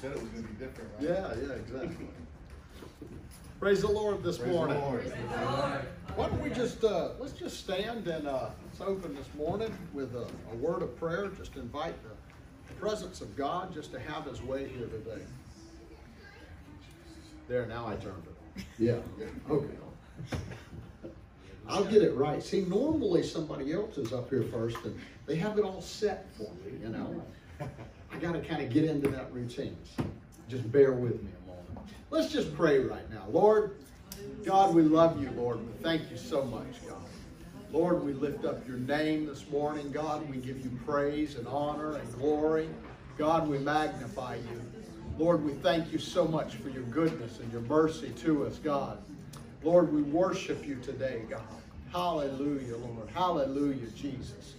said it was gonna be different, right? Yeah, yeah, exactly. Praise the Lord this Praise the morning. Lord. Why don't we just, uh, let's just stand and, uh, let's open this morning with a, a word of prayer. Just invite the presence of God just to have his way here today. There, now I turned it. Yeah, okay. I'll get it right. See, normally somebody else is up here first and they have it all set for me, you know? I gotta kind of get into that routine. Just bear with me a moment. Let's just pray right now. Lord, God, we love you, Lord. We thank you so much, God. Lord, we lift up your name this morning. God, we give you praise and honor and glory. God, we magnify you. Lord, we thank you so much for your goodness and your mercy to us, God. Lord, we worship you today, God. Hallelujah, Lord. Hallelujah, Jesus.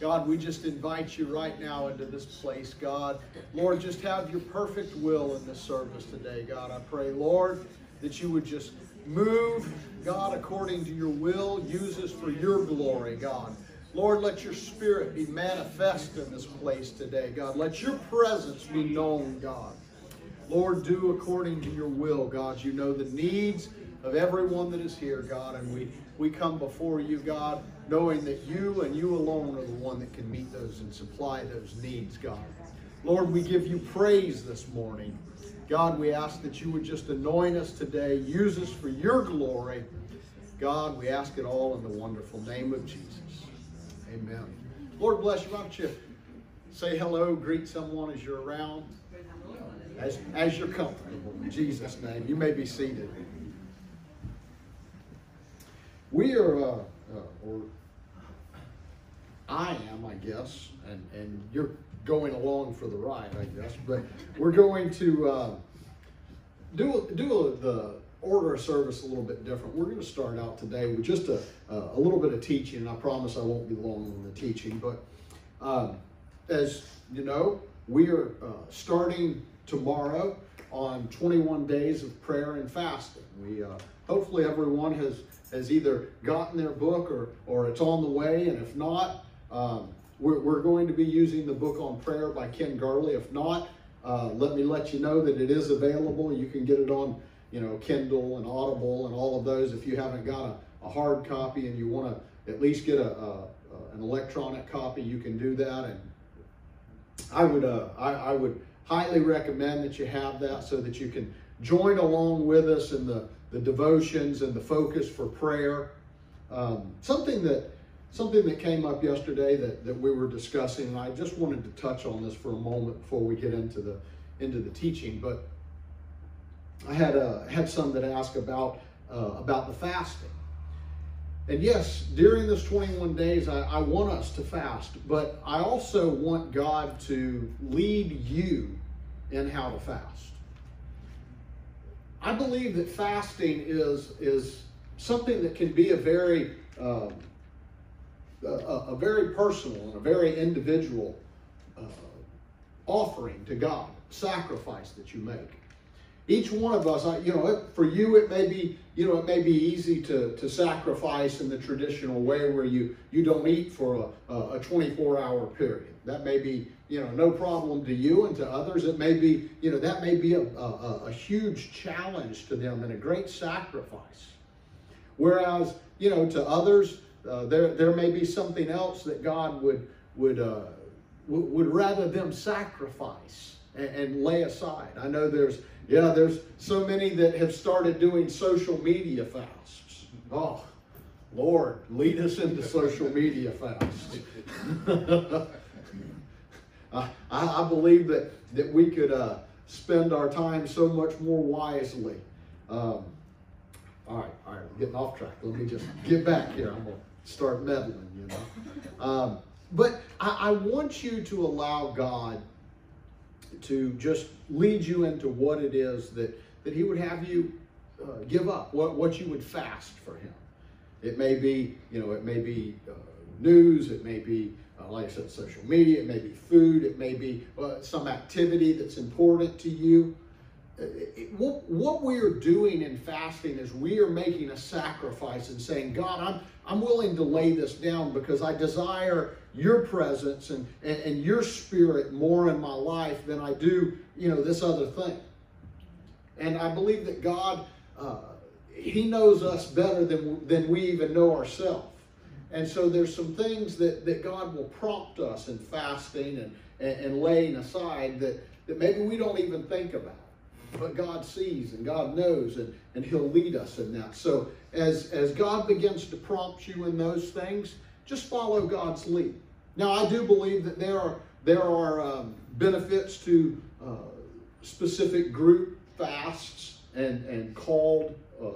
God, we just invite you right now into this place, God. Lord, just have your perfect will in this service today, God. I pray, Lord, that you would just move, God, according to your will. Use us for your glory, God. Lord, let your spirit be manifest in this place today, God. Let your presence be known, God. Lord, do according to your will, God. You know the needs of everyone that is here, God, and we, we come before you, God, knowing that you and you alone are the one that can meet those and supply those needs, God. Lord, we give you praise this morning. God, we ask that you would just anoint us today, use us for your glory. God, we ask it all in the wonderful name of Jesus. Amen. Lord bless you. Why don't you say hello, greet someone as you're around, as, as you're comfortable. In Jesus' name. You may be seated. We are, uh, uh, or I am, I guess, and, and you're going along for the ride, I guess, but we're going to uh, do, do the order of service a little bit different. We're going to start out today with just a, a little bit of teaching, and I promise I won't be long on the teaching, but um, as you know, we are uh, starting tomorrow on 21 days of prayer and fasting. We uh, hopefully everyone has has either gotten their book or or it's on the way, and if not, um, we're, we're going to be using the book on prayer by Ken Gurley. If not, uh, let me let you know that it is available. You can get it on you know Kindle and Audible and all of those. If you haven't got a, a hard copy and you want to at least get a, a an electronic copy, you can do that and I would, uh, I, I would highly recommend that you have that so that you can join along with us in the, the devotions and the focus for prayer. Um, something that something that came up yesterday that, that we were discussing, and I just wanted to touch on this for a moment before we get into the into the teaching. But I had uh, had some that asked about uh, about the fasting. And yes, during this 21 days, I, I, want us to fast, but I also want God to lead you in how to fast. I believe that fasting is, is something that can be a very, um, a, a, very personal and a very individual uh, offering to God, sacrifice that you make each one of us, you know, for you it may be, you know, it may be easy to, to sacrifice in the traditional way where you, you don't eat for a, a 24 hour period. That may be, you know, no problem to you and to others. It may be, you know, that may be a, a, a huge challenge to them and a great sacrifice. Whereas, you know, to others, uh, there, there may be something else that God would, would, uh, would rather them sacrifice and, and lay aside. I know there's, yeah, there's so many that have started doing social media fasts. Oh, Lord, lead us into social media fasts. I, I believe that, that we could uh, spend our time so much more wisely. Um, all right, all right, we're getting off track. Let me just get back here. I'm going to start meddling, you know. Um, but I, I want you to allow God to just lead you into what it is that, that he would have you uh, give up, what, what you would fast for him. It may be, you know, it may be uh, news, it may be, uh, like I said, social media, it may be food, it may be uh, some activity that's important to you. Uh, it, what, what we are doing in fasting is we are making a sacrifice and saying, God, I'm, I'm willing to lay this down because I desire your presence and, and, and your spirit more in my life than I do, you know, this other thing. And I believe that God, uh, He knows us better than, than we even know ourselves. And so there's some things that, that God will prompt us in fasting and, and, and laying aside that, that maybe we don't even think about. But God sees and God knows and, and He'll lead us in that. So as, as God begins to prompt you in those things, just follow God's lead. Now, I do believe that there are, there are um, benefits to uh, specific group fasts and, and called uh,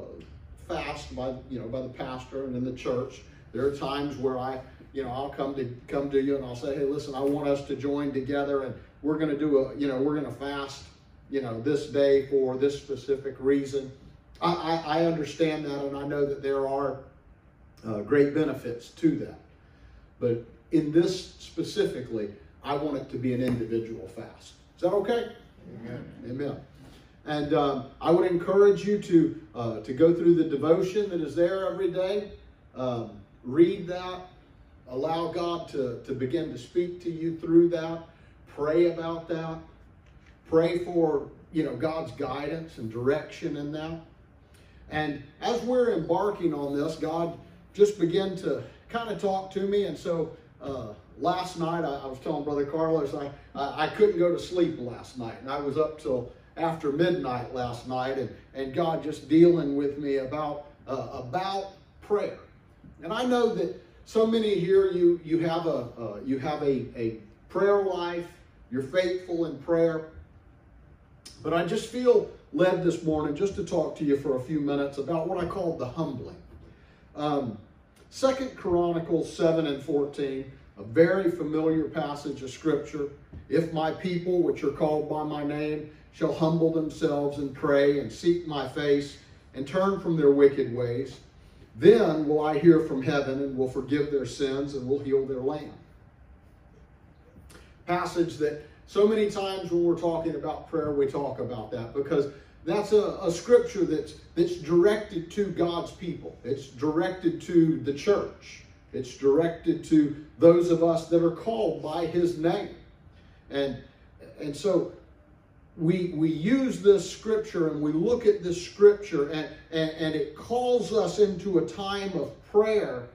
fast by, you know, by the pastor and in the church. There are times where I, you know, I'll come to come to you and I'll say, hey, listen, I want us to join together and we're going to do a, you know, we're going to fast, you know, this day for this specific reason. I, I, I understand that and I know that there are uh, great benefits to that. But in this specifically, I want it to be an individual fast. Is that okay? Amen. Amen. And um, I would encourage you to uh, to go through the devotion that is there every day. Um, read that. Allow God to, to begin to speak to you through that. Pray about that. Pray for you know God's guidance and direction in that. And as we're embarking on this, God just began to kind of talk to me. And so uh, last night, I, I, was telling Brother Carlos, I, I, I couldn't go to sleep last night. And I was up till after midnight last night and, and God just dealing with me about, uh, about prayer. And I know that so many here, you, you have, a, uh, you have a, a prayer life, you're faithful in prayer. But I just feel led this morning just to talk to you for a few minutes about what I call the humbling. Um, Second Chronicles 7 and 14, a very familiar passage of scripture. If my people, which are called by my name, shall humble themselves and pray and seek my face and turn from their wicked ways, then will I hear from heaven and will forgive their sins and will heal their land. Passage that so many times when we're talking about prayer, we talk about that because that's a, a scripture that's, that's directed to God's people. It's directed to the church. It's directed to those of us that are called by his name. And, and so we, we use this scripture and we look at this scripture and, and, and it calls us into a time of prayer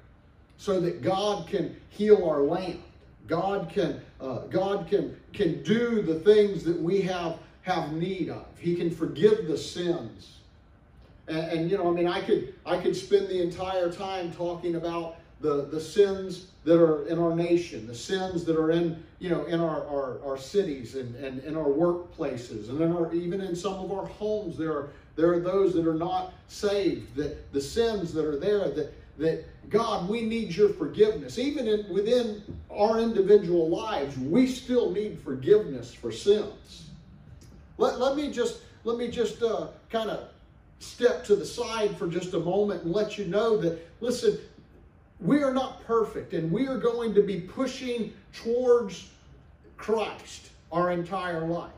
so that God can heal our land. God can, uh, God can, can do the things that we have, have need of. He can forgive the sins. And, and, you know, I mean, I could, I could spend the entire time talking about the, the sins that are in our nation, the sins that are in, you know, in our, our, our cities and, and in our workplaces, and in our, even in some of our homes, there are, there are those that are not saved, that the sins that are there, that, that God, we need your forgiveness. Even in, within our individual lives, we still need forgiveness for sins. Let, let me just, let me just uh, kind of step to the side for just a moment and let you know that, listen, we are not perfect and we are going to be pushing towards Christ our entire life.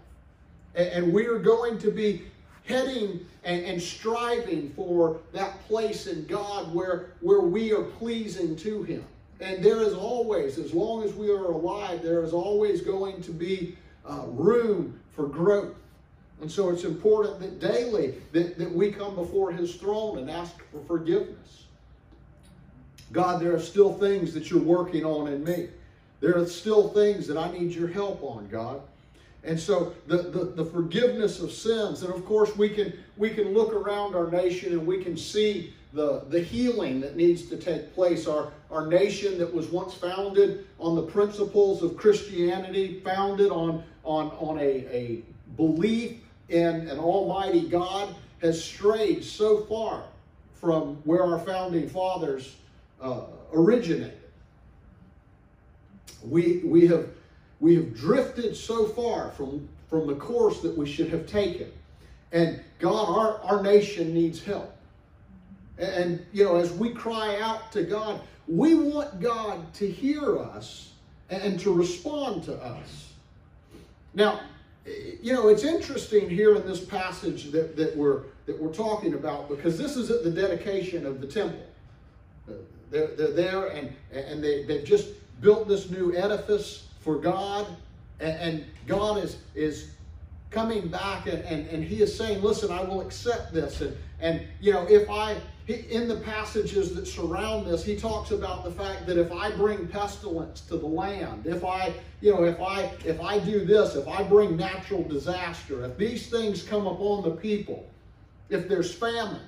And, we are going to be heading and, and, striving for that place in God where, where we are pleasing to Him. And there is always, as long as we are alive, there is always going to be uh, room for growth. And so it's important that daily that, that we come before His throne and ask for forgiveness. God, there are still things that you're working on in me. There are still things that I need your help on, God. And so the, the, the, forgiveness of sins, and of course we can we can look around our nation and we can see the, the healing that needs to take place. Our, our nation that was once founded on the principles of Christianity, founded on, on, on a, a belief in an almighty God, has strayed so far from where our founding fathers uh, originated. We, we, have, we have drifted so far from, from the course that we should have taken. And God, our, our nation needs help. And, and, you know, as we cry out to God, we want God to hear us and to respond to us. Now, you know, it's interesting here in this passage that, that, we're, that we're talking about because this is at the dedication of the temple They're, they're there and, and they, they've just built this new edifice for God. And, and God is, is coming back and, and, and he is saying, listen, I will accept this. And, and you know, if I, in the passages that surround this, he talks about the fact that if I bring pestilence to the land, if I, you know, if I, if I do this, if I bring natural disaster, if these things come upon the people, if there's famine,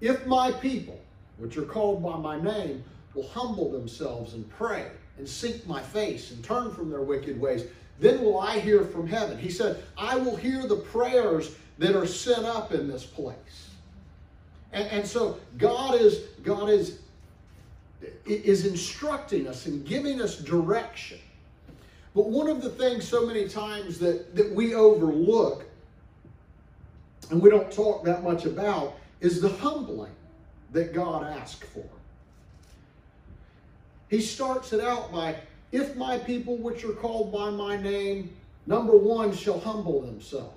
if my people, which are called by my name, will humble themselves and pray and seek my face and turn from their wicked ways, then will I hear from heaven. He said, I will hear the prayers that are sent up in this place. And, and so God is God is is instructing us and giving us direction. But one of the things so many times that, that we overlook and we don't talk that much about is the humbling that God asked for. He starts it out by, if my people which are called by my name, number one, shall humble themselves.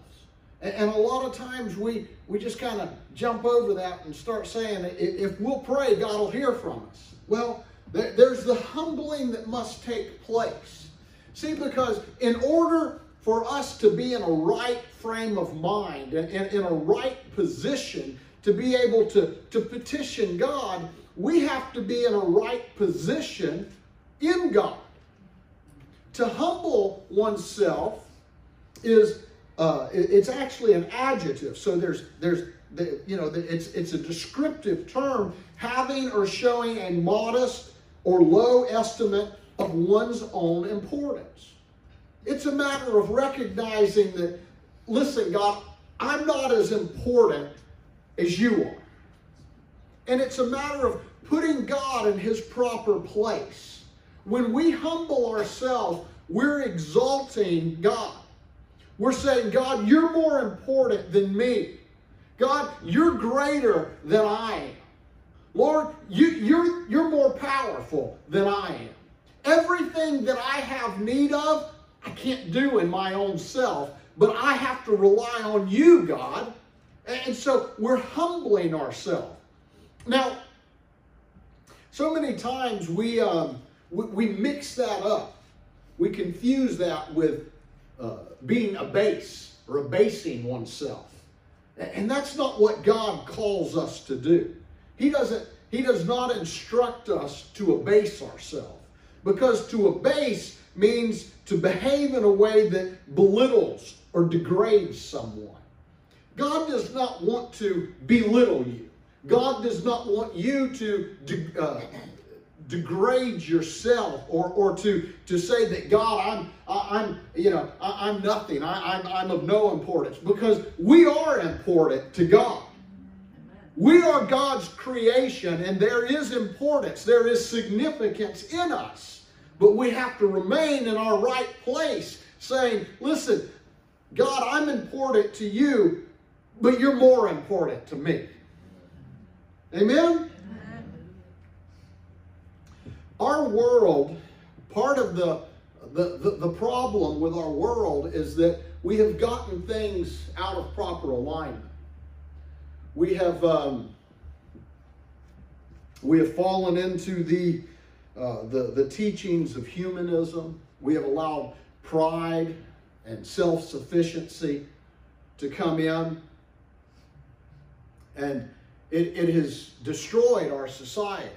And, a lot of times we, we just kind of jump over that and start saying, if we'll pray, God will hear from us. Well, there's the humbling that must take place. See, because in order for us to be in a right frame of mind and in a right position to be able to, to petition God, we have to be in a right position in God. To humble oneself is uh, it's actually an adjective. So there's there's the, you know it's it's a descriptive term having or showing a modest or low estimate of one's own importance. It's a matter of recognizing that, listen, God, I'm not as important as you are. And it's a matter of putting God in his proper place. When we humble ourselves, we're exalting God. We're saying, God, you're more important than me. God, you're greater than I am. Lord, you, you're, you're more powerful than I am. Everything that I have need of, I can't do in my own self, but I have to rely on you, God. And so we're humbling ourselves. Now, so many times we, um, we, we, mix that up. We confuse that with uh, being a base or abasing oneself. And that's not what God calls us to do. He doesn't, He does not instruct us to abase ourselves. Because to abase means to behave in a way that belittles or degrades someone. God does not want to belittle you. God does not want you to de- uh, degrade yourself or, or to, to say that God, I'm, I'm, you know, I'm nothing. I, I'm, I'm of no importance because we are important to God. We are God's creation and there is importance. There is significance in us. But we have to remain in our right place saying, listen, God, I'm important to you, but you're more important to me. Amen? Our world, part of the, the, the, the, problem with our world is that we have gotten things out of proper alignment. We have, um, we have fallen into the, uh, the, the teachings of humanism. We have allowed pride and self sufficiency to come in. And it, it has destroyed our society.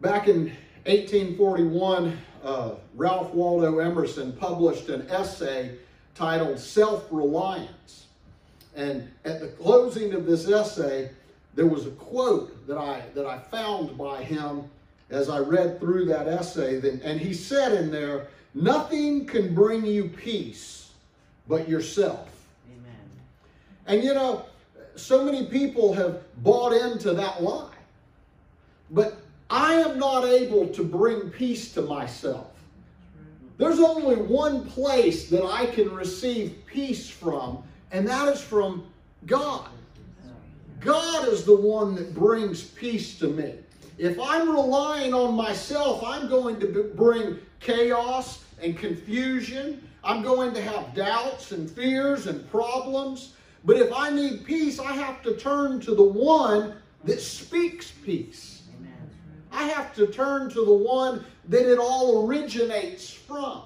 Back in 1841, uh, Ralph Waldo Emerson published an essay titled Self Reliance. And at the closing of this essay, there was a quote that I, that I found by him as I read through that essay. That, and he said in there, Nothing can bring you peace but yourself. And you know, so many people have bought into that lie. But I am not able to bring peace to myself. There's only one place that I can receive peace from, and that is from God. God is the one that brings peace to me. If I'm relying on myself, I'm going to bring chaos and confusion. I'm going to have doubts and fears and problems. But if I need peace, I have to turn to the one that speaks peace. I have to turn to the one that it all originates from.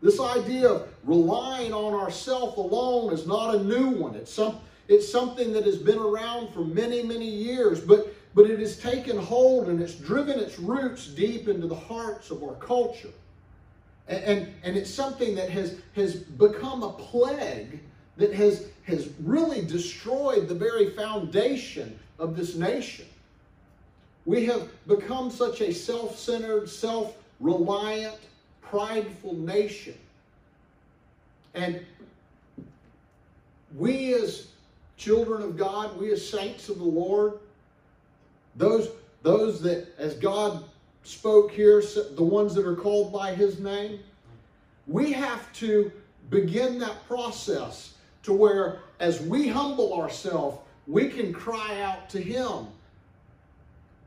This idea of relying on ourself alone is not a new one. It's, some, it's something that has been around for many, many years, but, but it has taken hold and it's driven its roots deep into the hearts of our culture. And, and, and it's something that has, has become a plague that has, has really destroyed the very foundation of this nation. We have become such a self centered, self reliant, prideful nation. And we, as children of God, we, as saints of the Lord, those, those that, as God spoke here, the ones that are called by His name, we have to begin that process to where, as we humble ourselves, we can cry out to Him.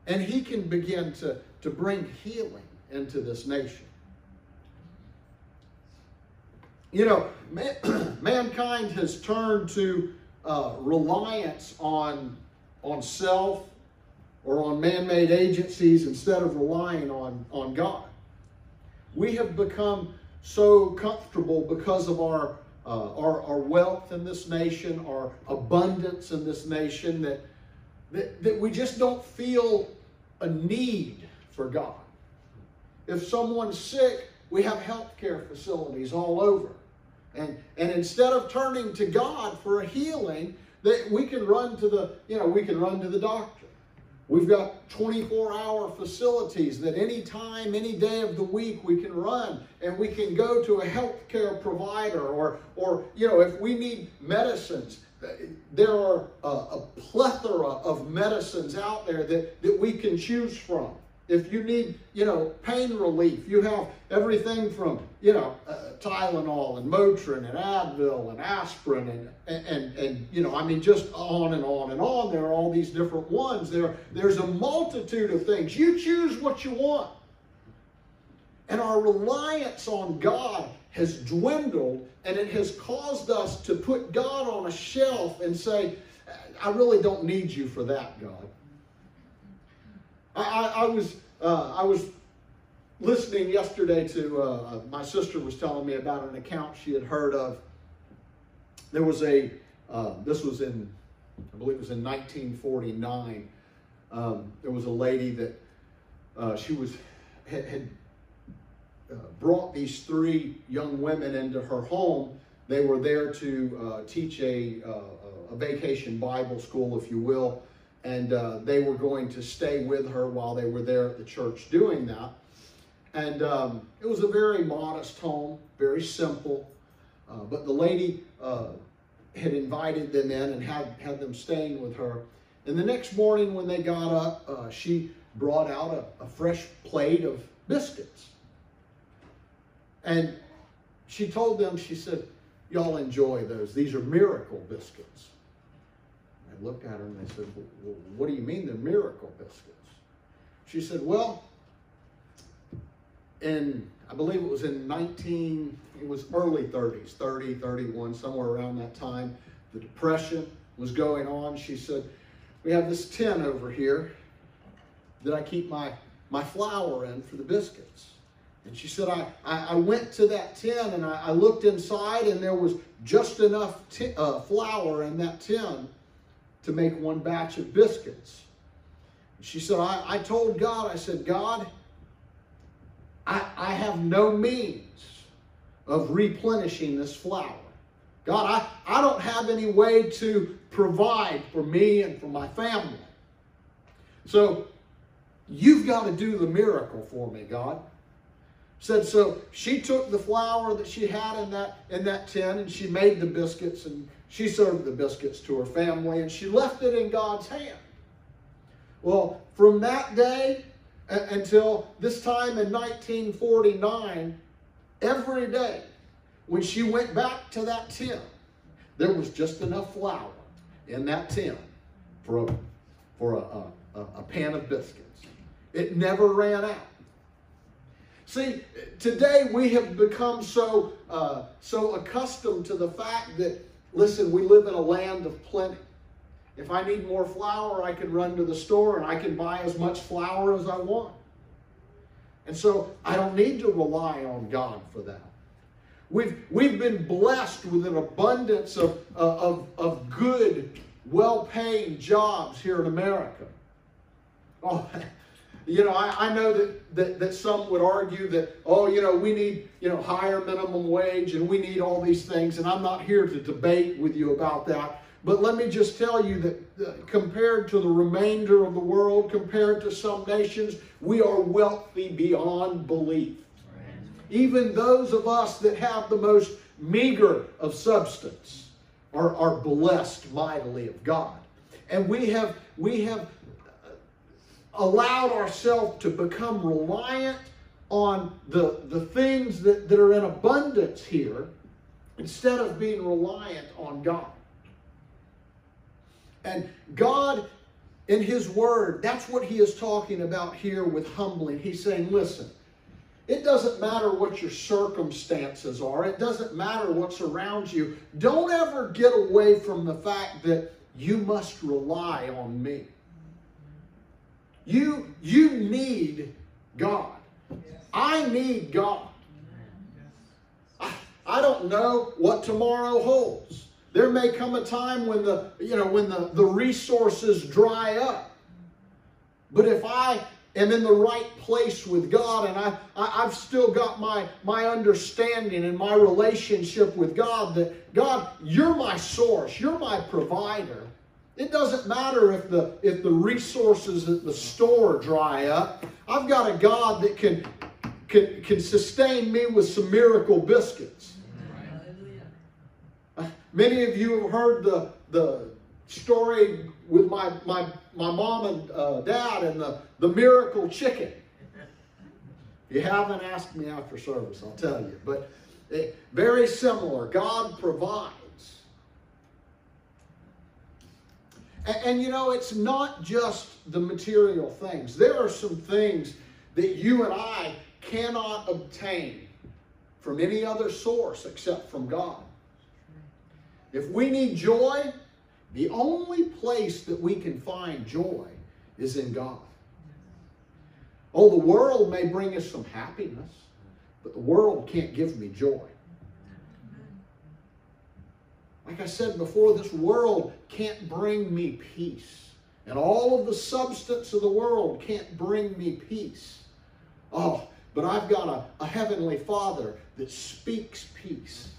And He can begin to, to bring healing into this nation. You know, man, mankind has turned to uh, reliance on, on self or on man made agencies instead of relying on, on God. We have become so comfortable because of our uh, our, our wealth in this nation, our abundance in this nation, that, that, that we just don't feel a need for God. If someone's sick, we have health care facilities all over. And, and instead of turning to God for a healing, that we can run to the, you know, we can run to the doctor. We've got 24 hour facilities that any time, any day of the week we can run and we can go to a healthcare provider or, or you know, if we need medicines, there are a, a plethora of medicines out there that, that we can choose from. If you need, you know, pain relief, you have everything from, you know, uh, Tylenol and Motrin and Advil and aspirin and, and, and, and, you know, I mean, just on and on and on. There are all these different ones. There, there's a multitude of things. You choose what you want. And our reliance on God has dwindled and it has caused us to put God on a shelf and say, I really don't need you for that, God. I, I, I was uh, I was listening yesterday to uh, uh, my sister was telling me about an account she had heard of. There was a uh, this was in I believe it was in 1949. Um, there was a lady that uh, she was had, had uh, brought these three young women into her home. They were there to teach a, a vacation Bible school, if you will and uh, they were going to stay with her while they were there at the church doing that. And um, it was a very modest home, very simple. Uh, but the lady uh, had invited them in and had, had them staying with her. And the next morning when they got up, uh, she brought out a, a fresh plate of biscuits. And she told them, she said, Y'all enjoy those. These are miracle biscuits looked at her and they said, well, what do you mean they're miracle biscuits? She said, well, in, I believe it was in 19, it was early 30s, 30, 31, somewhere around that time. The Depression was going on. She said, we have this tin over here that I keep my, my flour in for the biscuits. And she said, I, I, went to that tin and I, I, looked inside and there was just enough uh, flour in that tin to make one batch of biscuits. She said, I, I told God, I said, God, I, I have no means of replenishing this flour. God, I, I don't have any way to provide for me and for my family. So you've got to do the miracle for me, God. Said so she took the flour that she had in that in that tin and she made the biscuits and she served the biscuits to her family and she left it in God's hand. Well, from that day until this time in 1949, every day when she went back to that tin, there was just enough flour in that tin for a, for a, a, a pan of biscuits. It never ran out. See, today we have become so uh, so accustomed to the fact that listen, we live in a land of plenty. If I need more flour, I can run to the store and I can buy as much flour as I want. And so I don't need to rely on God for that. We've, we've been blessed with an abundance of, uh, of, of good, well paying jobs here in America. Oh, you know, I, I know that, that, that some would argue that, oh, you know, we need, you know, higher minimum wage and we need all these things. And I'm not here to debate with you about that. But let me just tell you that uh, compared to the remainder of the world, compared to some nations, we are wealthy beyond belief. Even those of us that have the most meager of substance are, are blessed mightily of God. And we have, we have allowed ourselves to become reliant on the, the things that, that are in abundance here instead of being reliant on God. And God, in His Word, that's what He is talking about here with humbling. He's saying, listen, it doesn't matter what your circumstances are, it doesn't matter what's around you. Don't ever get away from the fact that you must rely on me. You, you need God. I need God. I, I don't know what tomorrow holds. There may come a time when the, you know, when the, the resources dry up. But if I am in the right place with God and I, I, have still got my, my understanding and my relationship with God, that God, you're my source, you're my provider. It doesn't matter if the if the resources at the store dry up. I've got a God that can can, can sustain me with some miracle biscuits. Uh, many of you have heard the the story with my my my mom and uh, dad and the the miracle chicken. You haven't asked me after service, I'll tell you. But it, very similar. God provides. And, and, you know, it's not just the material things. There are some things that you and I cannot obtain from any other source except from God. If we need joy, the only place that we can find joy is in God. Oh, the world may bring us some happiness, but the world can't give me joy. Like I said before, this world can't bring me peace. And all of the substance of the world can't bring me peace. Oh, but I've got a, a heavenly Father that speaks peace.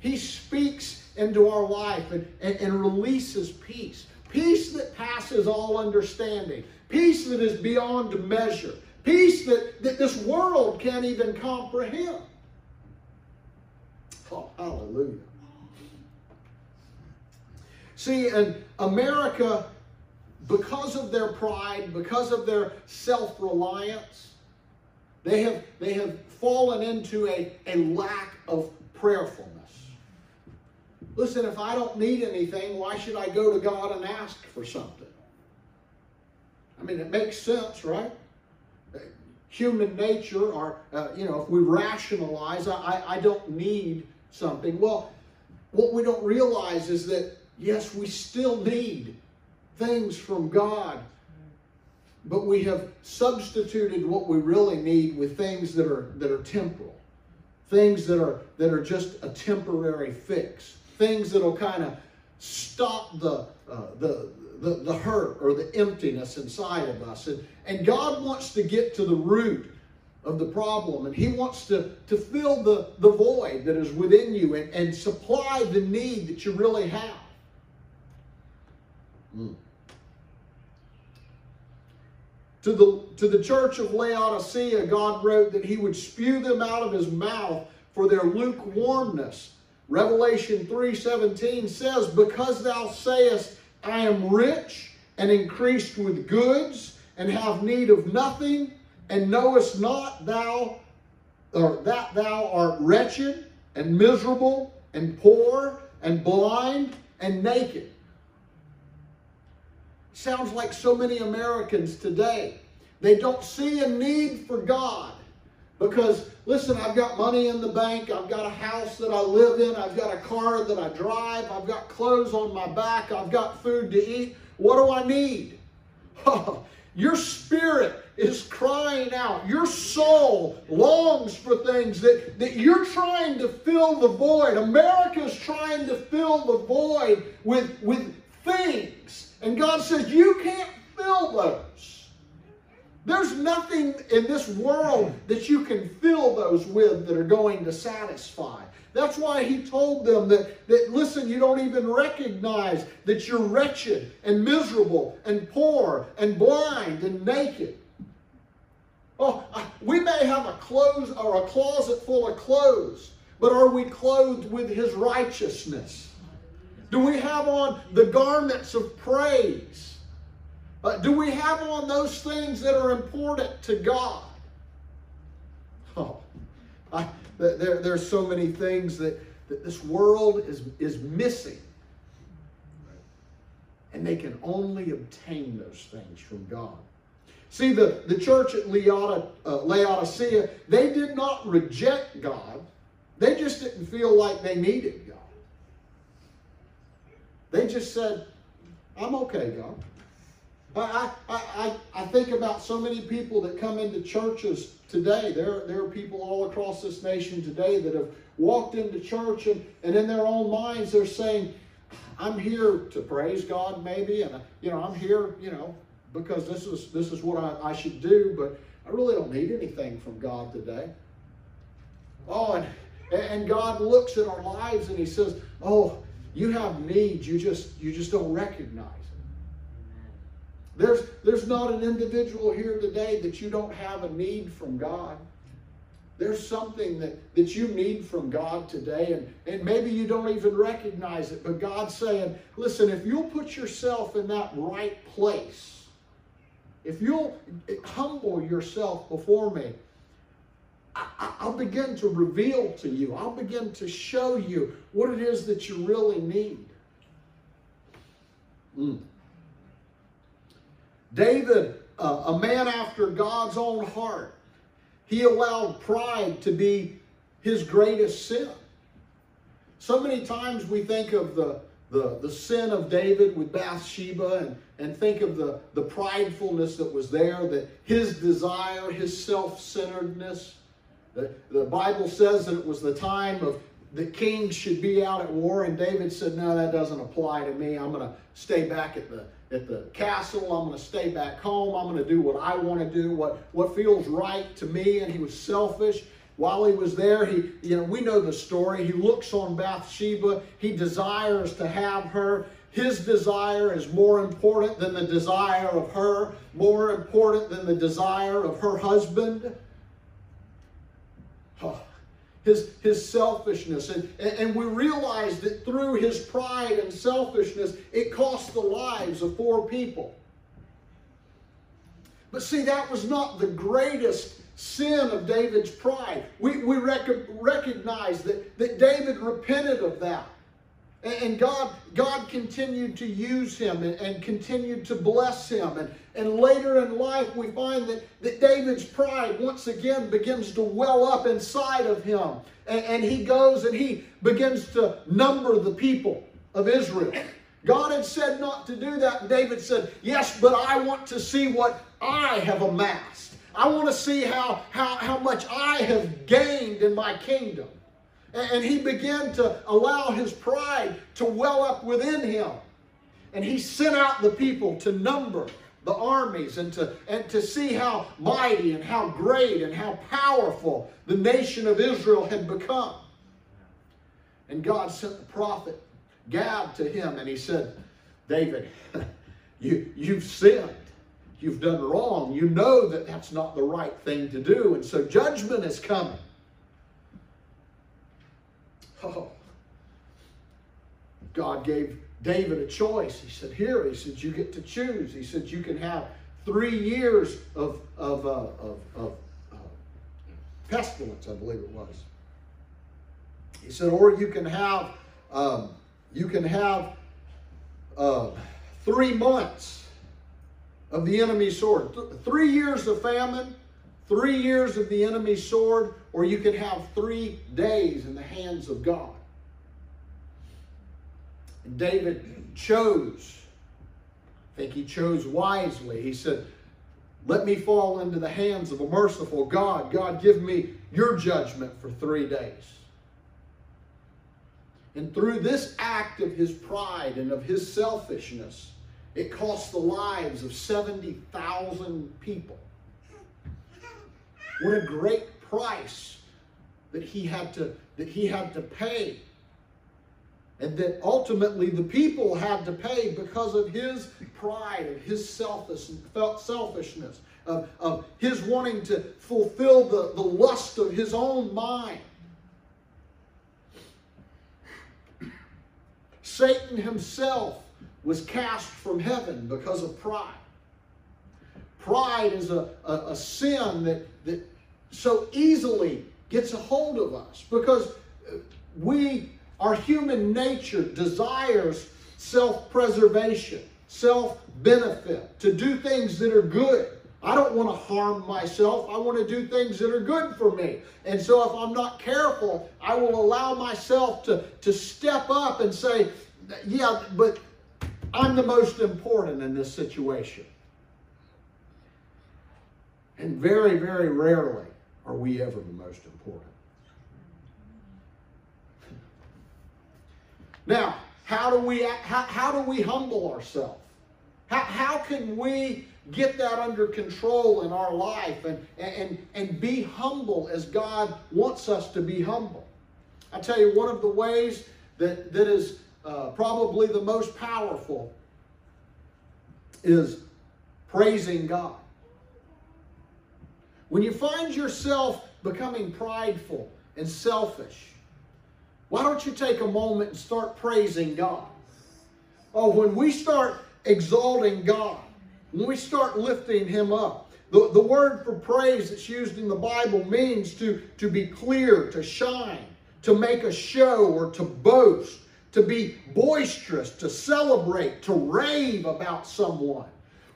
He speaks into our life and, and, and releases peace. Peace that passes all understanding. Peace that is beyond measure. Peace that, that this world can't even comprehend. Oh, hallelujah. See, in America, because of their pride, because of their self-reliance, they have, they have fallen into a, a lack of prayerfulness. Listen, if I don't need anything, why should I go to God and ask for something? I mean, it makes sense, right? Human nature, or, uh, you know, if we rationalize, I, I don't need something. Well, what we don't realize is that Yes, we still need things from God, but we have substituted what we really need with things that are that are temporal, things that are that are just a temporary fix, things that'll kind of stop the uh, the the, the hurt or the emptiness inside of us. And, and God wants to get to the root of the problem. And He wants to, to fill the, the void that is within you and, and supply the need that you really have. Mm. To the, to the church of Laodicea, God wrote that he would spew them out of his mouth for their lukewarmness. Revelation 3.17 says, Because thou sayest, I am rich and increased with goods and have need of nothing, and knowest not thou or that thou art wretched and miserable and poor and blind and naked. Sounds like so many Americans today. They don't see a need for God. Because, listen, I've got money in the bank. I've got a house that I live in. I've got a car that I drive. I've got clothes on my back. I've got food to eat. What do I need? Oh, your spirit is crying out. Your soul longs for things that, that you're trying to fill the void. America's trying to fill the void with, with things. And God says, You can't fill those. There's nothing in this world that you can fill those with that are going to satisfy. That's why he told them that, that, listen, you don't even recognize that you're wretched and miserable and poor and blind and naked. Oh, we may have a clothes or a closet full of clothes, but are we clothed with his righteousness? Do we have on the garments of praise? Uh, do we have on those things that are important to God? Oh, I, there, there are so many things that, that this world is, is missing. And they can only obtain those things from God. See, the, the church at uh, Laodicea, they did not reject God. They just didn't feel like they needed God. They just said, I'm okay, God. I, I, I, I think about so many people that come into churches today. There, there are people all across this nation today that have walked into church and, and in their own minds they're saying, I'm here to praise God maybe, and you know, I'm here, you know, because this is this is what I, I should do, but I really don't need anything from God today. Oh, and, and God looks at our lives and He says, Oh, you have needs, you just you just don't recognize it. there's, there's not an individual here today that you don't have a need from God. There's something that, that you need from God today, and, and maybe you don't even recognize it, but God's saying, listen, if you'll put yourself in that right place, if you'll humble yourself before me, I, will begin to reveal to you, I'll begin to show you what it is that you really need. Mm. David, uh, a man after God's own heart, he allowed pride to be his greatest sin. So many times we think of the, the, the sin of David with Bathsheba and, and think of the, the pridefulness that was there, that his desire, his self-centeredness. The, the Bible says that it was the time of the kings should be out at war, and David said, No, that doesn't apply to me. I'm going to stay back at the at the castle. I'm going to stay back home. I'm going to do what I want to do, what, what feels right to me. And he was selfish. While he was there, he, you know, we know the story. He looks on Bathsheba. He desires to have her. His desire is more important than the desire of her, more important than the desire of her husband. His, his selfishness. And, and we realize that through his pride and selfishness, it cost the lives of four people. But see, that was not the greatest sin of David's pride. We, we rec- recognize that, that David repented of that. And God, God continued to use him and, and, continued to bless him. And, and later in life, we find that, that David's pride once again begins to well up inside of him. And, and he goes and he begins to number the people of Israel. God had said not to do that. And David said, Yes, but I want to see what I have amassed. I want to see how, how, how much I have gained in my kingdom. And he began to allow his pride to well up within him. And he sent out the people to number the armies and to, and to see how mighty and how great and how powerful the nation of Israel had become. And God sent the prophet Gad to him and he said, David, you, you've sinned. You've done wrong. You know that that's not the right thing to do. And so judgment is coming. Oh. God gave David a choice. He said, Here, he said, you get to choose. He said, You can have three years of, of, uh, of, of uh, pestilence, I believe it was. He said, Or you can have, um, you can have uh, three months of the enemy's sword. Th- three years of famine, three years of the enemy's sword, or you can have three days in the hands of God. And David chose. I think he chose wisely. He said, Let me fall into the hands of a merciful God. God, give me your judgment for three days. And through this act of his pride and of his selfishness, it cost the lives of 70,000 people. What a great price that he had to that he had to pay. And that ultimately the people had to pay because of his pride, of his selfishness, of, of his wanting to fulfill the, the lust of his own mind. Satan himself was cast from heaven because of pride. Pride is a, a, a sin that, that so easily gets a hold of us because we, our human nature desires self preservation, self benefit, to do things that are good. I don't want to harm myself. I want to do things that are good for me. And so if I'm not careful, I will allow myself to, to step up and say, yeah, but I'm the most important in this situation. And very, very rarely are we ever the most important. Now, how do we how, how do we humble ourselves? How, how can we get that under control in our life and, and, and be humble as God wants us to be humble? I tell you, one of the ways that, that is uh, probably the most powerful is praising God. When you find yourself becoming prideful and selfish, why don't you take a moment and start praising God? Oh, when we start exalting God, when we start lifting Him up, the, the word for praise that's used in the Bible means to, to be clear, to shine, to make a show, or to boast, to be boisterous, to celebrate, to rave about someone.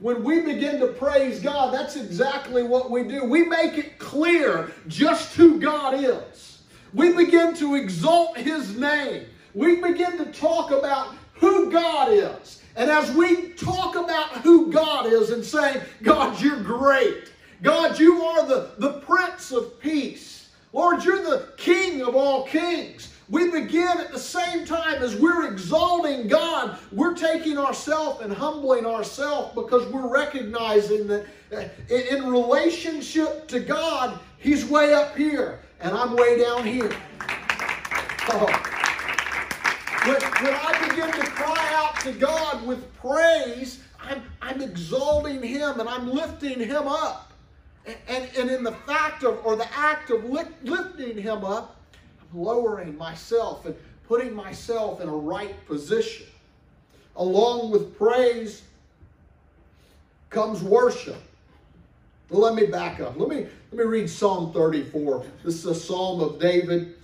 When we begin to praise God, that's exactly what we do. We make it clear just who God is. We begin to exalt His name. We begin to talk about who God is. And as we talk about who God is and say, God, you're great. God, you are the, the Prince of Peace. Lord, you're the King of all kings we begin at the same time as we're exalting God, we're taking ourselves and humbling ourselves because we're recognizing that uh, in relationship to God, He's way up here and I'm way down here. Oh. When, when I begin to cry out to God with praise, I'm, I'm exalting Him and I'm lifting Him up. And, and, and in the fact of, or the act of lifting Him up, lowering myself and putting myself in a right position. Along with praise comes worship. Let me back up. Let me, let me read Psalm 34. This is a psalm of David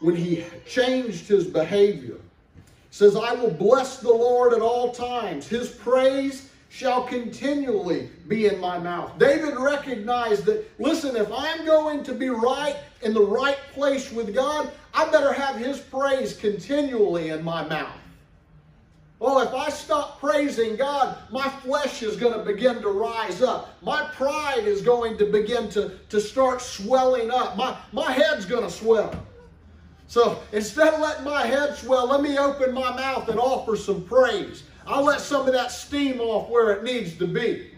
when he changed his behavior. It says, I will bless the Lord at all times. His praise shall continually be in my mouth. David recognized that, listen, if I'm going to be right in the right place with God, I better have his praise continually in my mouth. Well, if I stop praising God, my flesh is going to begin to rise up. My pride is going to begin to, to start swelling up. My, my head's going to swell. So instead of letting my head swell, let me open my mouth and offer some praise. I'll let some of that steam off where it needs to be.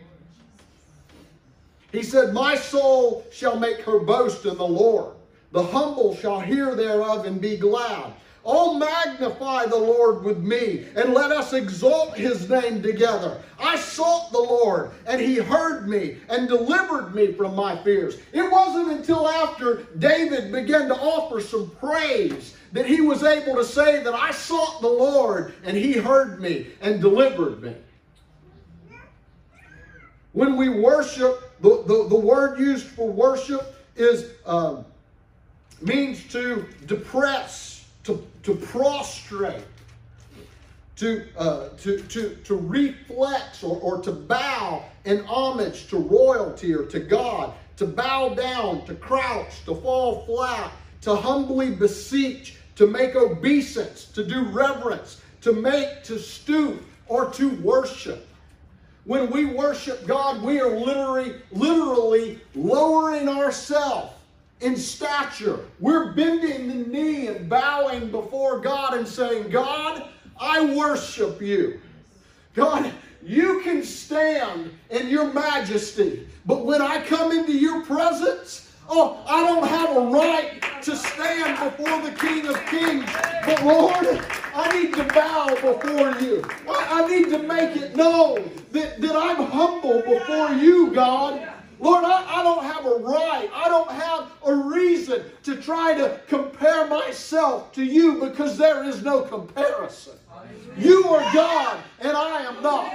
He said, My soul shall make her boast in the Lord. The humble shall hear thereof and be glad. Oh, magnify the Lord with me, and let us exalt his name together. I sought the Lord, and he heard me and delivered me from my fears. It wasn't until after David began to offer some praise that he was able to say that I sought the Lord, and he heard me and delivered me. When we worship, the, the, the word used for worship is um, means to depress, to, to prostrate, to, uh, to, to, to reflex or, or to bow in homage to royalty or to God, to bow down, to crouch, to fall flat, to humbly beseech, to make obeisance, to do reverence, to make, to stoop, or to worship. When we worship God, we are literally, literally lowering ourselves in stature. We're bending the knee and bowing before God and saying, God, I worship you. God, you can stand in your majesty, but when I come into your presence, oh, I don't have a right to stand before the King of Kings. But Lord, I need to bow before you. I, need to make it known that, that I'm humble before you, God. Lord, I, I, don't have a right, I don't have a reason to try to compare myself to you because there is no comparison. You are God and I am not.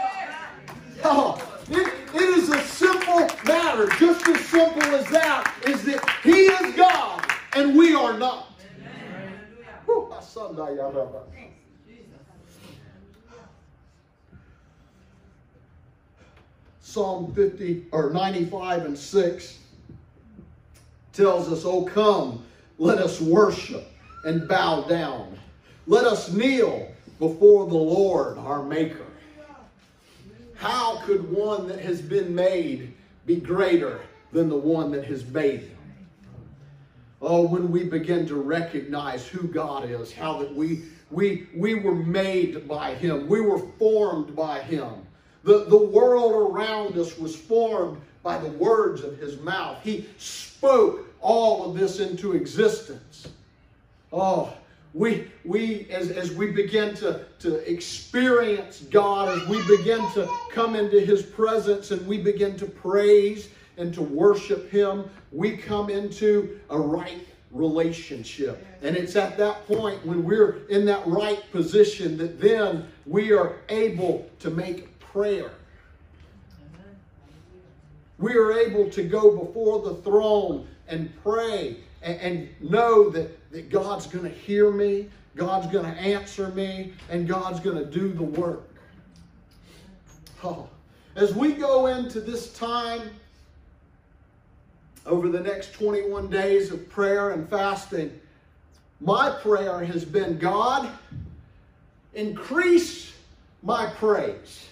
Oh, it, it is a simple matter, just as simple as that, is that He is God and we are not. Psalm 50 or 95 and 6 tells us, Oh, come, let us worship and bow down. Let us kneel before the Lord our Maker. How could one that has been made be greater than the one that has made him? Oh, when we begin to recognize who God is, how that we we we were made by him, we were formed by him. The, the world around us was formed by the words of his mouth. He spoke all of this into existence. Oh, we, we as, as we begin to, to experience God, as we begin to come into His presence and we begin to praise and to worship Him, we come into a right relationship. And it's at that point when we're in that right position that then we are able to make prayer. We are able to go before the throne and pray and, and know that, that God's going to hear me, God's going to answer me, and God's going to do the work. Oh. As we go into this time over the next 21 days of prayer and fasting, my prayer has been God, increase my praise.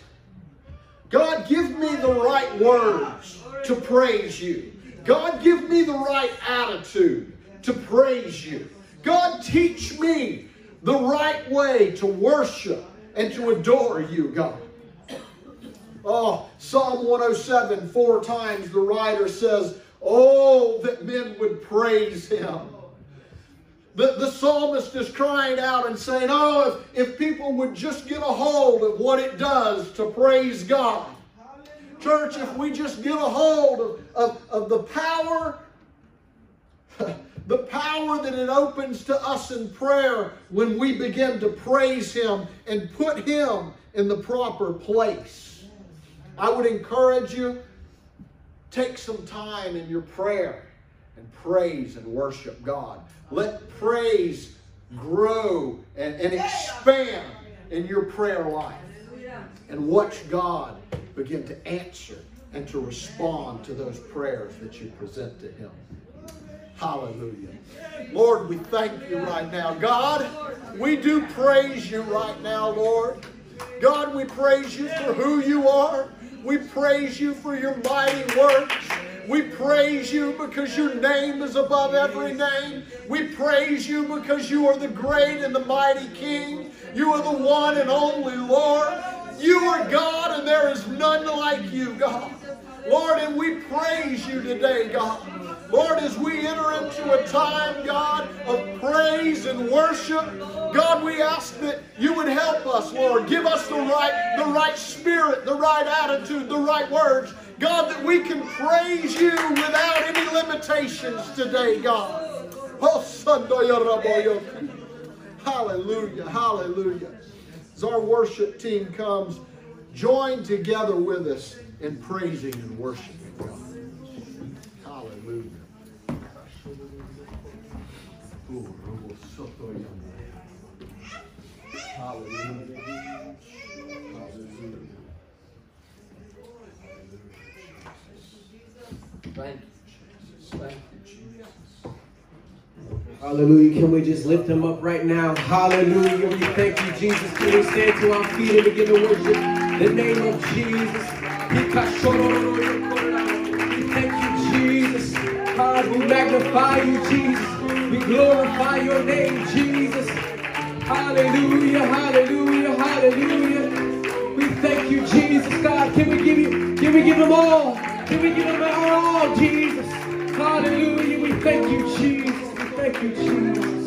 God, give me the right words to praise you. God, give me the right attitude to praise you. God, teach me the right way to worship and to adore you, God. Oh, Psalm 107, four times the writer says, Oh, that men would praise him. The, the psalmist is crying out and saying, Oh, if, if people would just get a hold of what it does to praise God. Church, if we just get a hold of, of, of the power, the power that it opens to us in prayer when we begin to praise Him and put Him in the proper place. I would encourage you, take some time in your prayer and praise and worship God. Let praise grow and, and expand in your prayer life. And watch God begin to answer and to respond to those prayers that you present to Him. Hallelujah. Lord, we thank you right now. God, we do praise you right now, Lord. God, we praise you for who you are. We praise you for your mighty works. We praise you because your name is above every name. We praise you because you are the great and the mighty King. You are the one and only Lord. You are God and there is none like you, God. Lord, and we praise you today, God. Lord, as we enter into a time, God, of praise and worship, God, we ask that you would help us, Lord. Give us the right, the right spirit, the right attitude, the right words. God, that we can praise you without any limitations today, God. Oh, oh, oh, hallelujah, hallelujah. As our worship team comes, join together with us in praising and worshiping God. Hallelujah. Hallelujah. Thank you. Thank you, Hallelujah. Can we just lift him up right now? Hallelujah. We thank you, Jesus. Can we stand to our feet and begin to worship the name of Jesus? We thank you, Jesus. God, we magnify you, Jesus. We glorify your name, Jesus. Hallelujah, hallelujah, hallelujah. We thank you, Jesus. God, can we give you, can we give them all? Can we give all, oh, Jesus? Hallelujah. We thank you, Jesus. We thank you, Jesus.